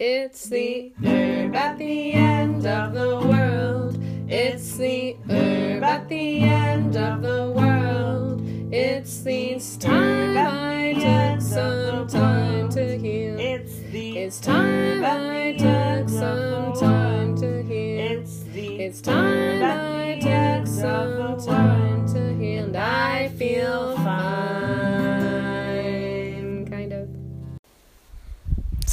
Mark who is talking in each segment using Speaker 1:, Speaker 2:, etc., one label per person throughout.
Speaker 1: It's the herb at the end of the world. It's the herb at the end of the world. It's the time I took some time to heal.
Speaker 2: It's the
Speaker 1: It's time I took some time to heal.
Speaker 2: It's the
Speaker 1: It's time I took some time to heal. And I feel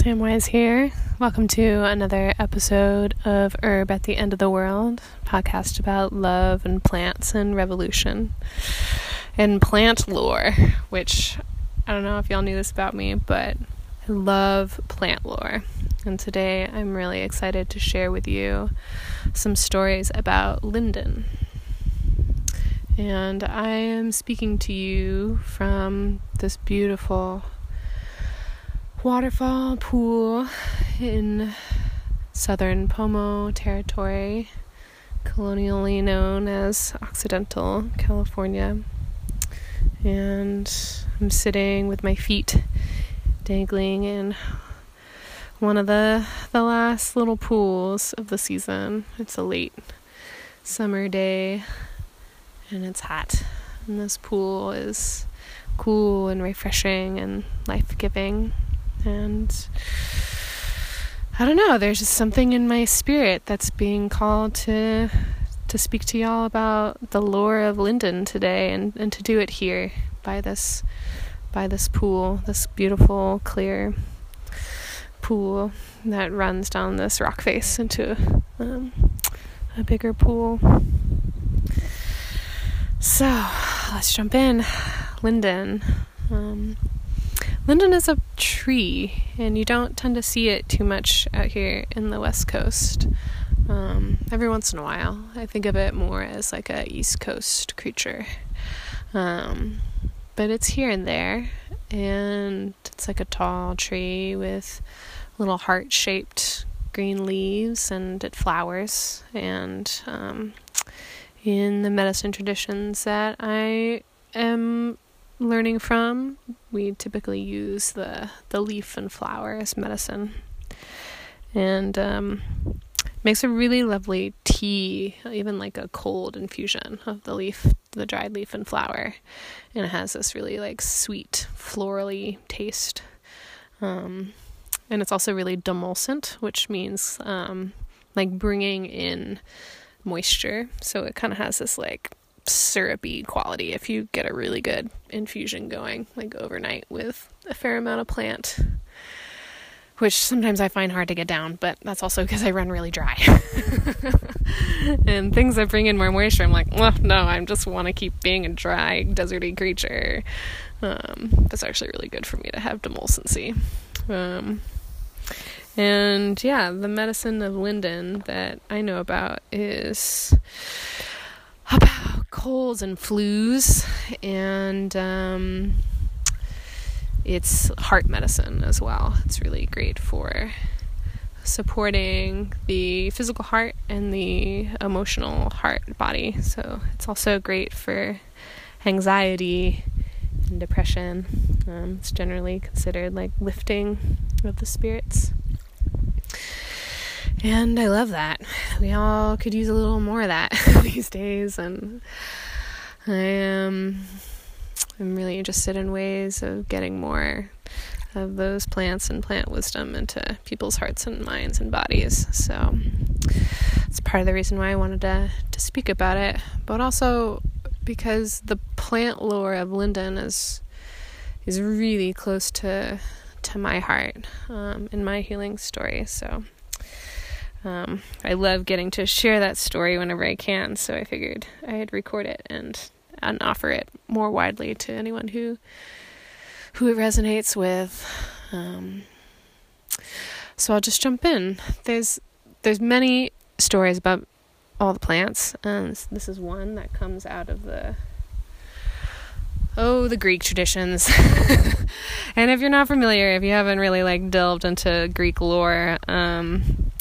Speaker 3: Samwise here. Welcome to another episode of Herb at the End of the World, podcast about love and plants and revolution and plant lore, which I don't know if y'all knew this about me, but I love plant lore. And today I'm really excited to share with you some stories about linden. And I am speaking to you from this beautiful waterfall pool in southern Pomo territory, colonially known as Occidental California. And I'm sitting with my feet dangling in one of the the last little pools of the season. It's a late summer day and it's hot. And this pool is cool and refreshing and life-giving and I don't know, there's just something in my spirit that's being called to to speak to y'all about the lore of Linden today and, and to do it here by this by this pool, this beautiful clear pool that runs down this rock face into um, a bigger pool. So let's jump in. Linden. Um, Linden is a tree, and you don't tend to see it too much out here in the West Coast. Um, every once in a while, I think of it more as like a East Coast creature. Um, but it's here and there, and it's like a tall tree with little heart shaped green leaves, and it flowers. And um, in the medicine traditions that I am learning from, we typically use the the leaf and flower as medicine, and um, makes a really lovely tea, even like a cold infusion of the leaf, the dried leaf and flower, and it has this really like sweet florally taste. Um, and it's also really demulcent, which means um, like bringing in moisture. So it kind of has this like syrupy quality if you get a really good infusion going, like overnight with a fair amount of plant. Which sometimes I find hard to get down, but that's also because I run really dry. and things that bring in more moisture, I'm like, well, no, I just want to keep being a dry, deserty creature. Um, that's actually really good for me to have demulcency. Um, and yeah, the medicine of linden that I know about is about colds and flus, and um, it's heart medicine as well. It's really great for supporting the physical heart and the emotional heart body. So it's also great for anxiety and depression. Um, it's generally considered like lifting of the spirits. And I love that. We all could use a little more of that these days and I am I'm really interested in ways of getting more of those plants and plant wisdom into people's hearts and minds and bodies. So it's part of the reason why I wanted to to speak about it, but also because the plant lore of linden is is really close to to my heart um, in my healing story. So um, I love getting to share that story whenever I can. So I figured I'd record it and and offer it more widely to anyone who who it resonates with. Um, so I'll just jump in. There's there's many stories about all the plants, and this is one that comes out of the oh the Greek traditions. and if you're not familiar, if you haven't really like delved into Greek lore, um,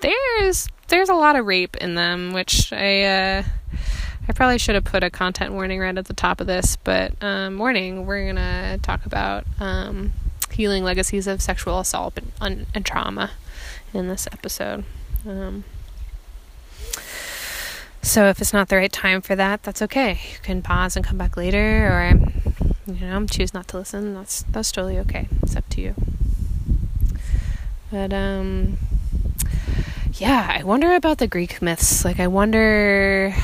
Speaker 3: there's there's a lot of rape in them, which I uh, I probably should have put a content warning right at the top of this, but um, warning, we're gonna talk about um, healing legacies of sexual assault and, and trauma in this episode. Um, so if it's not the right time for that, that's okay. You can pause and come back later, or you know, choose not to listen. That's that's totally okay. It's up to you. But um, yeah, I wonder about the Greek myths. Like, I wonder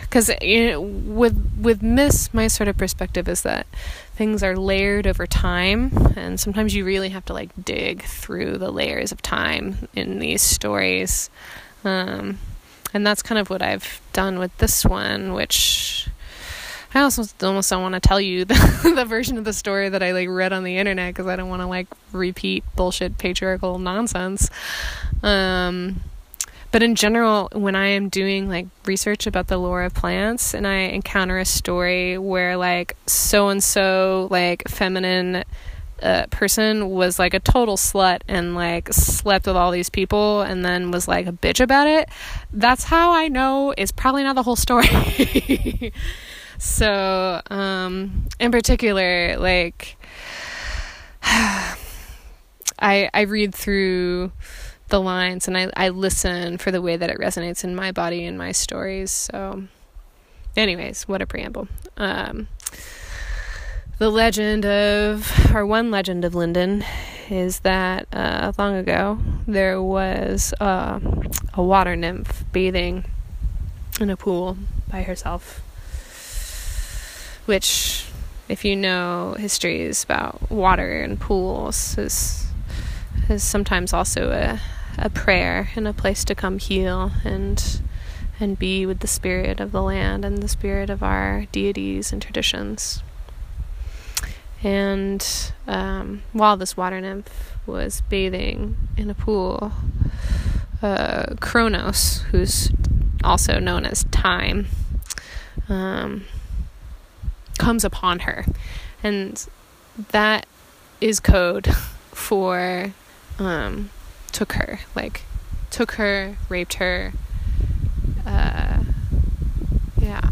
Speaker 3: because you know, with with myths, my sort of perspective is that things are layered over time, and sometimes you really have to like dig through the layers of time in these stories. Um, and that's kind of what I've done with this one, which I also almost don't want to tell you the, the version of the story that I like read on the internet because I don't want to like repeat bullshit patriarchal nonsense. Um, but in general, when I am doing like research about the lore of plants and I encounter a story where like so and so like feminine uh, person was like a total slut and like slept with all these people and then was like a bitch about it, that's how I know it's probably not the whole story. so, um, in particular, like, I I read through the lines and I, I listen for the way that it resonates in my body and my stories. So, anyways, what a preamble. Um, the legend of, or one legend of Linden, is that uh, long ago there was uh, a water nymph bathing in a pool by herself. Which, if you know histories about water and pools, is is sometimes also a a prayer and a place to come heal and and be with the spirit of the land and the spirit of our deities and traditions. And um, while this water nymph was bathing in a pool, uh, Kronos, who's also known as Time, um, comes upon her. And that is code for um, took her. Like, took her, raped her. Uh, yeah.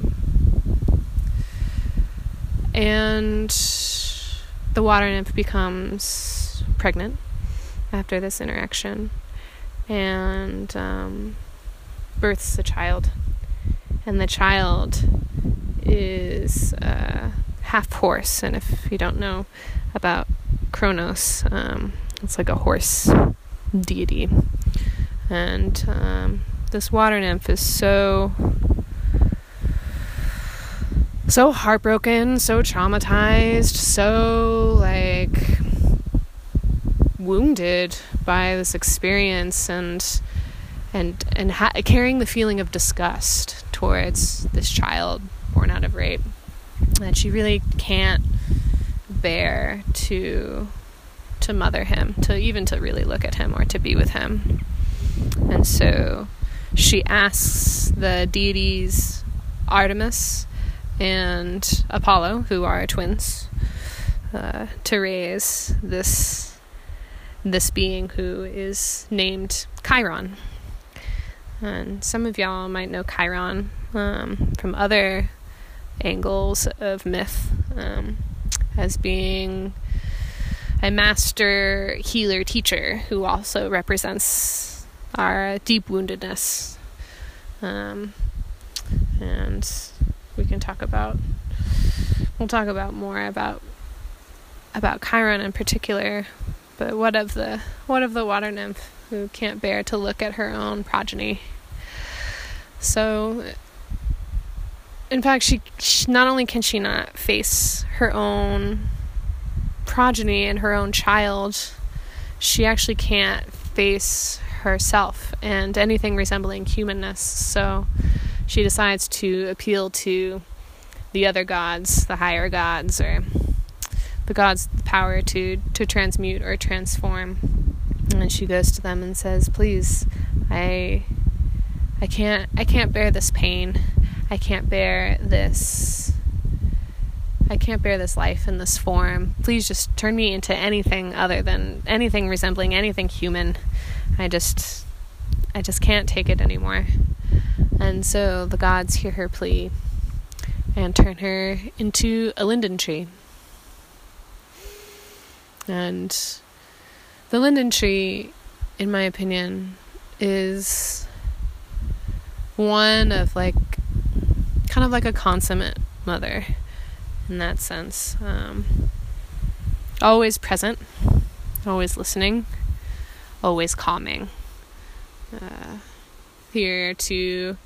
Speaker 3: And the water nymph becomes pregnant after this interaction and um, births a child. And the child is uh, half horse. And if you don't know about Kronos, um, it's like a horse deity. And um, this water nymph is so so heartbroken, so traumatized, so like wounded by this experience and and and ha- carrying the feeling of disgust towards this child born out of rape that she really can't bear to to mother him to even to really look at him or to be with him and so she asks the deities Artemis and Apollo, who are twins, uh, to raise this this being who is named Chiron. And some of y'all might know Chiron um, from other angles of myth um, as being a master healer teacher who also represents our deep woundedness. Um, and we can talk about we'll talk about more about about Chiron in particular, but what of the what of the water nymph who can't bear to look at her own progeny? So in fact she, she not only can she not face her own progeny and her own child, she actually can't face herself and anything resembling humanness. So she decides to appeal to the other gods, the higher gods, or the gods' the power to to transmute or transform. And she goes to them and says, "Please, I I can't I can't bear this pain. I can't bear this I can't bear this life in this form. Please just turn me into anything other than anything resembling anything human. I just I just can't take it anymore." And so the gods hear her plea and turn her into a linden tree. And the linden tree, in my opinion, is one of like kind of like a consummate mother in that sense. Um, always present, always listening, always calming. Uh, here to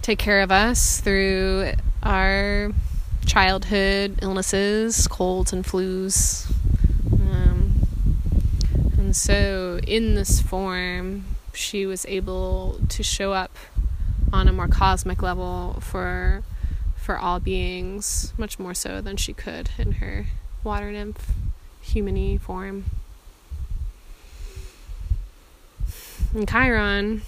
Speaker 3: take care of us through our childhood illnesses, colds, and flus. Um, and so, in this form, she was able to show up on a more cosmic level for for all beings, much more so than she could in her water nymph humany form. And Chiron,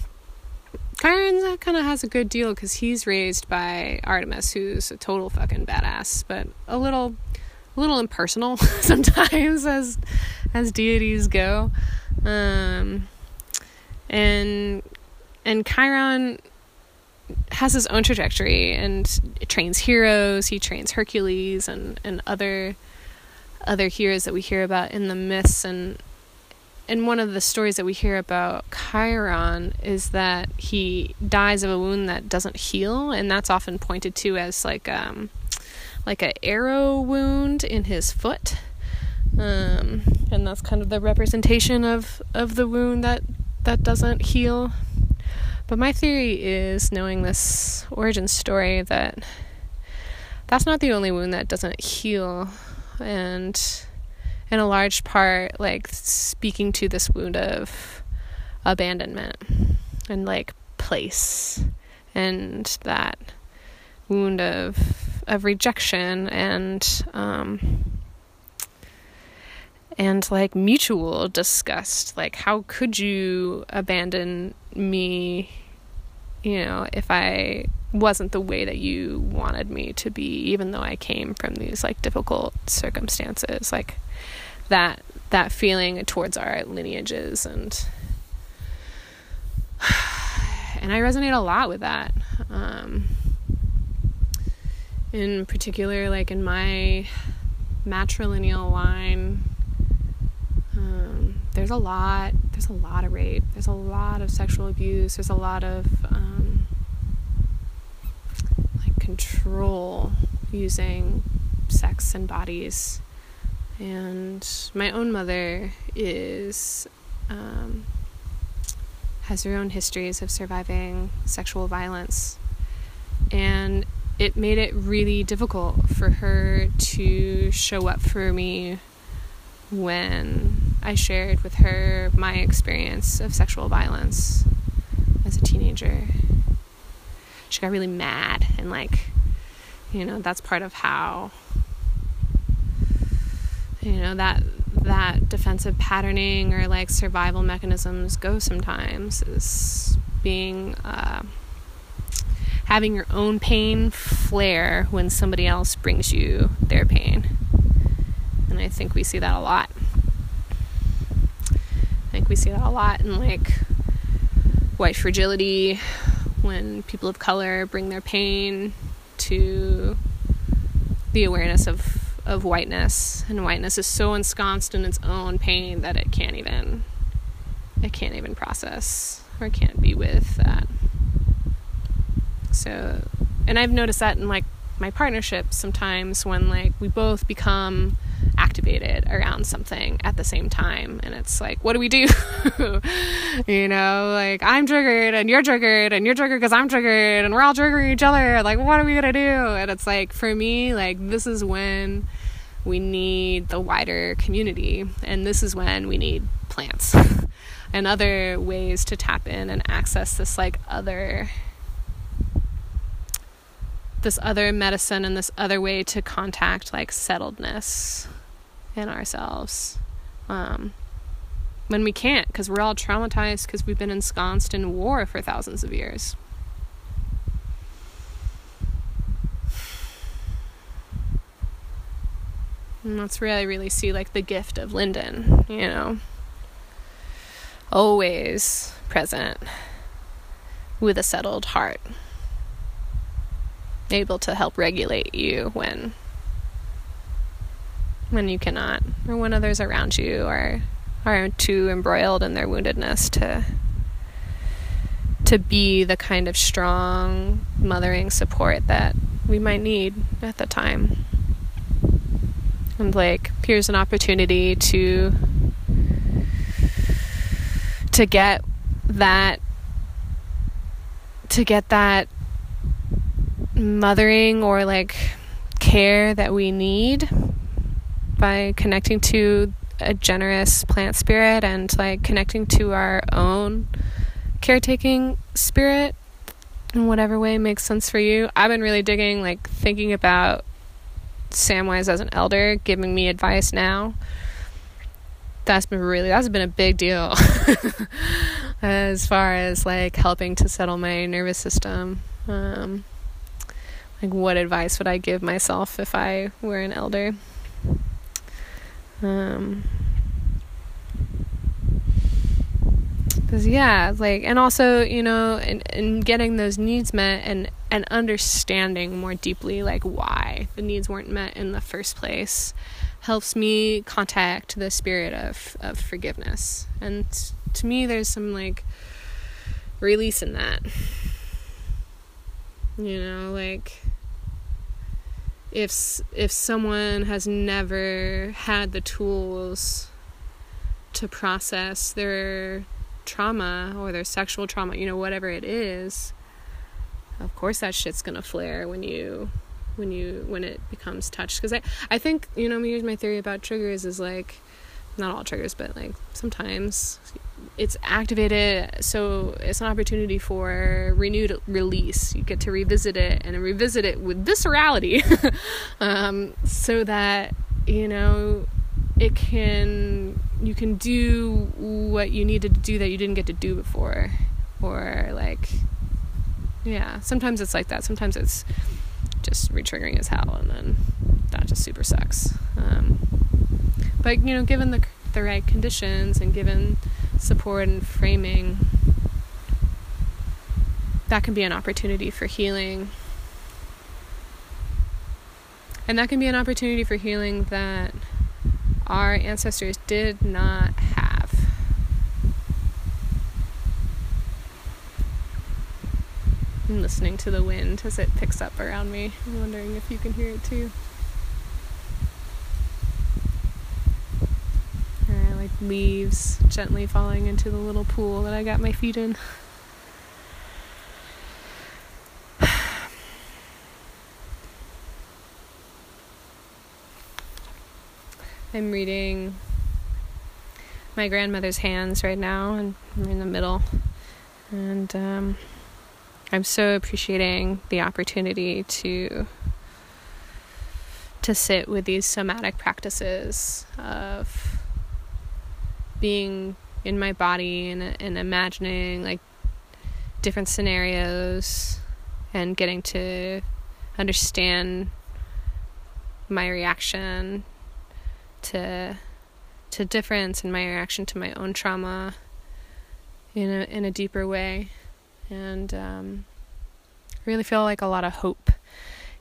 Speaker 3: Chiron kind of has a good deal because he's raised by Artemis, who's a total fucking badass, but a little, a little impersonal sometimes as as deities go. Um, and and Chiron has his own trajectory and trains heroes. He trains Hercules and and other other heroes that we hear about in the myths and and one of the stories that we hear about Chiron is that he dies of a wound that doesn't heal, and that's often pointed to as like um, like an arrow wound in his foot, um, and that's kind of the representation of of the wound that that doesn't heal. But my theory is, knowing this origin story, that that's not the only wound that doesn't heal, and in a large part, like speaking to this wound of abandonment and like place, and that wound of of rejection and um, and like mutual disgust. Like how could you abandon me you know if i wasn't the way that you wanted me to be even though i came from these like difficult circumstances like that that feeling towards our lineages and and i resonate a lot with that um in particular like in my matrilineal line um, there's a lot there's a lot of rape. There's a lot of sexual abuse. There's a lot of um, like control using sex and bodies. And my own mother is um, has her own histories of surviving sexual violence. And it made it really difficult for her to show up for me when I shared with her my experience of sexual violence as a teenager. She got really mad, and like, you know, that's part of how, you know, that that defensive patterning or like survival mechanisms go sometimes is being uh, having your own pain flare when somebody else brings you their pain and I think we see that a lot. We see that a lot in like white fragility when people of color bring their pain to the awareness of of whiteness. And whiteness is so ensconced in its own pain that it can't even it can't even process or can't be with that. So and i've noticed that in like my partnerships sometimes when like we both become activated around something at the same time and it's like what do we do? You know like i'm triggered and you're triggered and you're triggered because i'm triggered and we're all triggering each other. Like what are we gonna do? And it's like for me like this is when we need the wider community and this is when we need plants and other ways to tap in and access this like other this other medicine and this other way to contact like settledness in ourselves um, when we can't because we're all traumatized because we've been ensconced in war for thousands of years. And that's where I really see like the gift of Linden, you know. Always present with a settled heart. Able to help regulate you when when you cannot, or when others around you are are too embroiled in their woundedness to to be the kind of strong mothering support that we might need at the time. And like here's an opportunity to to get that to get that mothering or like care that we need by connecting to a generous plant spirit and like connecting to our own caretaking spirit in whatever way makes sense for you. I've been really digging like thinking about Samwise as an elder giving me advice now. That's been really that's been a big deal as far as like helping to settle my nervous system. Um, like what advice would I give myself if I were an elder? Um, because yeah like and also you know and, and getting those needs met and and understanding more deeply like why the needs weren't met in the first place helps me contact the spirit of of forgiveness and to me there's some like release in that you know like if if someone has never had the tools to process their trauma or their sexual trauma, you know, whatever it is, of course that shit's gonna flare when you when you when it becomes touched. Because I I think you know here's my theory about triggers is like not all triggers, but like sometimes it's activated so it's an opportunity for renewed release. You get to revisit it and revisit it with viscerality um, so that you know it can you can do what you needed to do that you didn't get to do before. Or like yeah sometimes it's like that. Sometimes it's just retriggering as hell and then that just super sucks. Um, but you know given the the right conditions and given support and framing that can be an opportunity for healing and that can be an opportunity for healing that our ancestors did not have. I'm listening to the wind as it picks up around me. I'm wondering if you can hear it too. Or like leaves gently falling into the little pool that I got my feet in. I'm reading my grandmother's hands right now, and I'm in the middle. And um, I'm so appreciating the opportunity to to sit with these somatic practices of being in my body and, and imagining like different scenarios and getting to understand my reaction to to difference in my reaction to my own trauma in a in a deeper way, and um, really feel like a lot of hope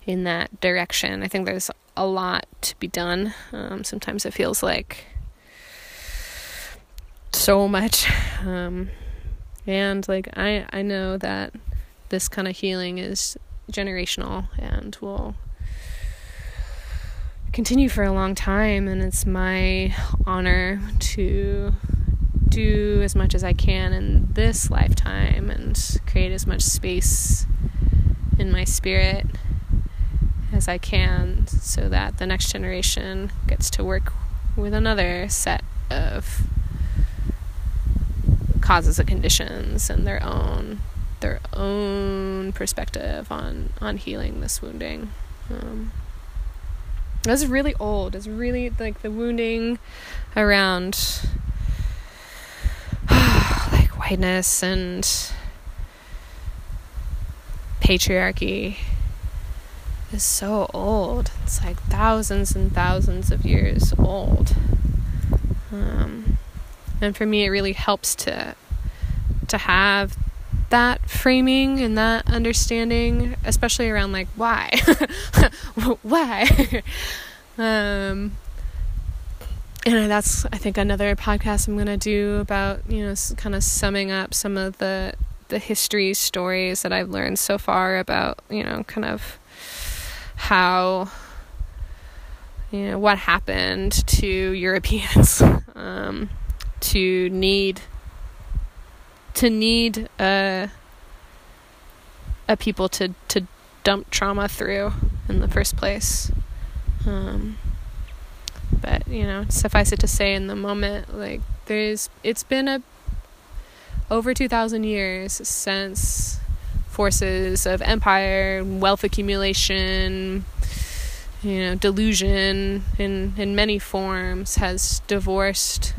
Speaker 3: in that direction. I think there's a lot to be done. Um, sometimes it feels like so much, um, and like I I know that this kind of healing is generational and will continue for a long time, and it's my honor to do as much as I can in this lifetime and create as much space in my spirit as I can so that the next generation gets to work with another set of causes and conditions and their own their own perspective on on healing this wounding um, this is really old. It's really like the wounding around like whiteness and patriarchy is so old. It's like thousands and thousands of years old. Um, and for me, it really helps to to have that framing and that understanding, especially around like why, why, um, and that's I think another podcast I'm gonna do about you know kind of summing up some of the the history stories that I've learned so far about you know kind of how you know what happened to Europeans. Um, to need to need a a people to to dump trauma through in the first place. Um, but you know, suffice it to say, in the moment, like there's, it's been a over two thousand years since forces of empire, wealth accumulation, you know, delusion in in many forms has divorced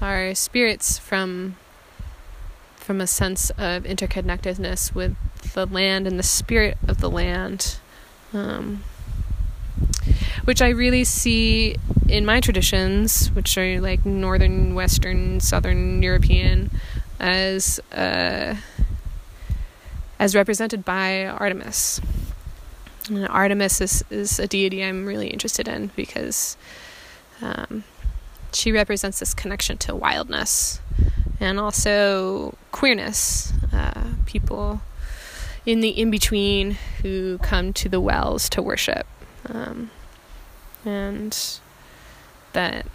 Speaker 3: our spirits from from a sense of interconnectedness with the land and the spirit of the land. Um, which I really see in my traditions, which are like northern, western, southern European, as uh, as represented by Artemis. And Artemis is, is a deity I'm really interested in because um, she represents this connection to wildness and also queerness. Uh, people in the in between who come to the wells to worship. Um, and that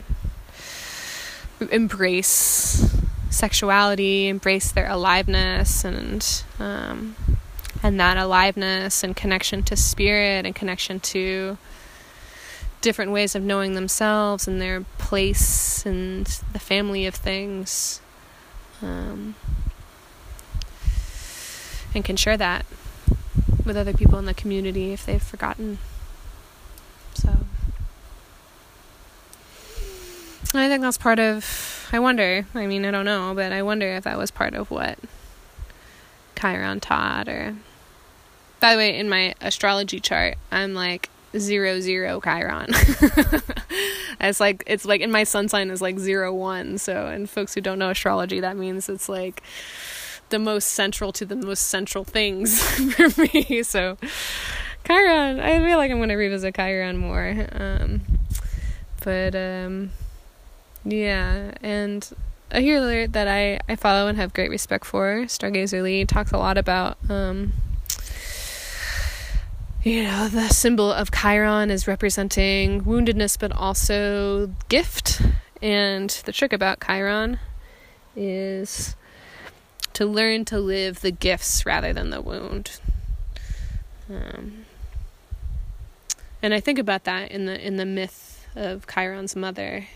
Speaker 3: embrace sexuality, embrace their aliveness, and um, and that aliveness and connection to spirit and connection to different ways of knowing themselves and their place and the family of things, um, and can share that with other people in the community if they've forgotten. So. I think that's part of. I wonder. I mean, I don't know, but I wonder if that was part of what Chiron taught. Or, by the way, in my astrology chart, I'm like zero zero Chiron. it's like it's like in my sun sign is like zero one. So, and folks who don't know astrology, that means it's like the most central to the most central things for me. So, Chiron, I feel like I'm gonna revisit Chiron more. Um, but um yeah, and a healer that I, I follow and have great respect for, Stargazer Lee, talks a lot about, um, you know, the symbol of Chiron is representing woundedness but also gift. And the trick about Chiron is to learn to live the gifts rather than the wound. Um, and I think about that in the in the myth of Chiron's mother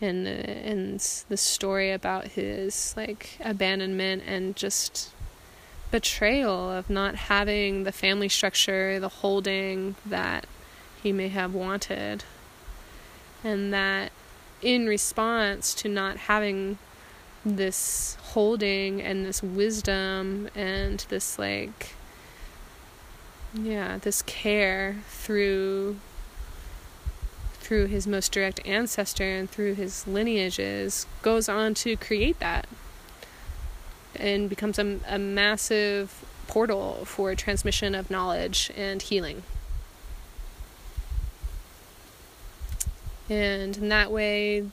Speaker 3: and and the story about his like abandonment and just betrayal of not having the family structure, the holding that he may have wanted. And that in response to not having this holding and this wisdom and this like yeah, this care through through his most direct ancestor and through his lineages, goes on to create that and becomes a, a massive portal for transmission of knowledge and healing. And in that way,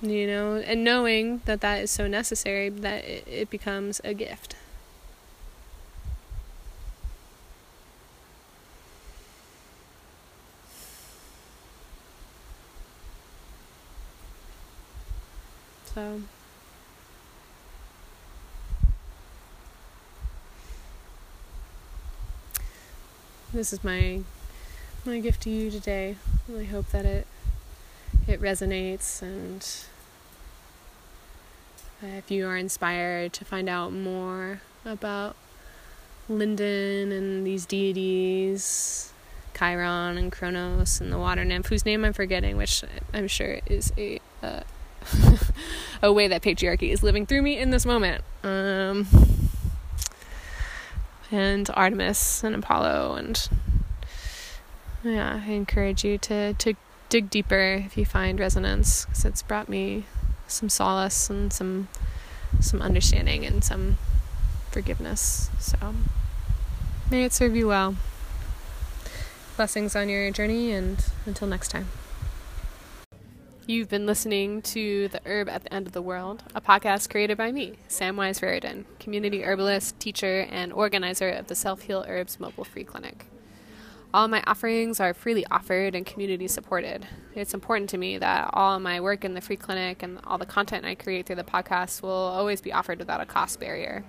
Speaker 3: you know, and knowing that that is so necessary that it, it becomes a gift. So this is my my gift to you today. I hope that it it resonates and uh, if you are inspired to find out more about Linden and these deities, Chiron and Kronos and the water nymph, whose name I'm forgetting, which I'm sure is a uh, a way that patriarchy is living through me in this moment. Um, and Artemis and Apollo and yeah, I encourage you to to dig deeper if you find resonance because it's brought me some solace and some some understanding and some forgiveness. So may it serve you well. Blessings on your journey and until next time. You've been listening to The Herb at the End of the World, a podcast created by me, Samwise Raridan, community herbalist, teacher, and organizer of the Self Heal Herbs Mobile Free Clinic. All my offerings are freely offered and community supported. It's important to me that all my work in the free clinic and all the content I create through the podcast will always be offered without a cost barrier.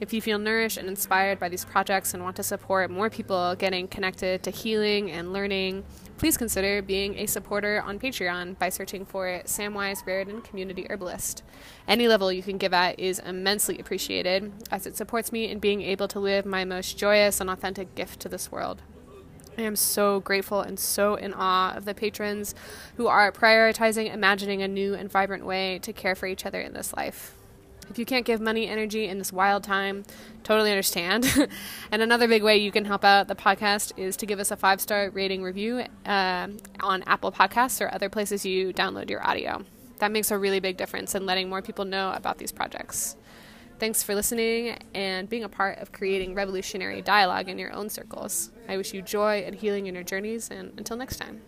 Speaker 3: If you feel nourished and inspired by these projects and want to support more people getting connected to healing and learning, please consider being a supporter on Patreon by searching for Samwise Raridan Community Herbalist. Any level you can give at is immensely appreciated, as it supports me in being able to live my most joyous and authentic gift to this world. I am so grateful and so in awe of the patrons who are prioritizing imagining a new and vibrant way to care for each other in this life. If you can't give money energy in this wild time, totally understand. and another big way you can help out the podcast is to give us a five star rating review uh, on Apple Podcasts or other places you download your audio. That makes a really big difference in letting more people know about these projects. Thanks for listening and being a part of creating revolutionary dialogue in your own circles. I wish you joy and healing in your journeys, and until next time.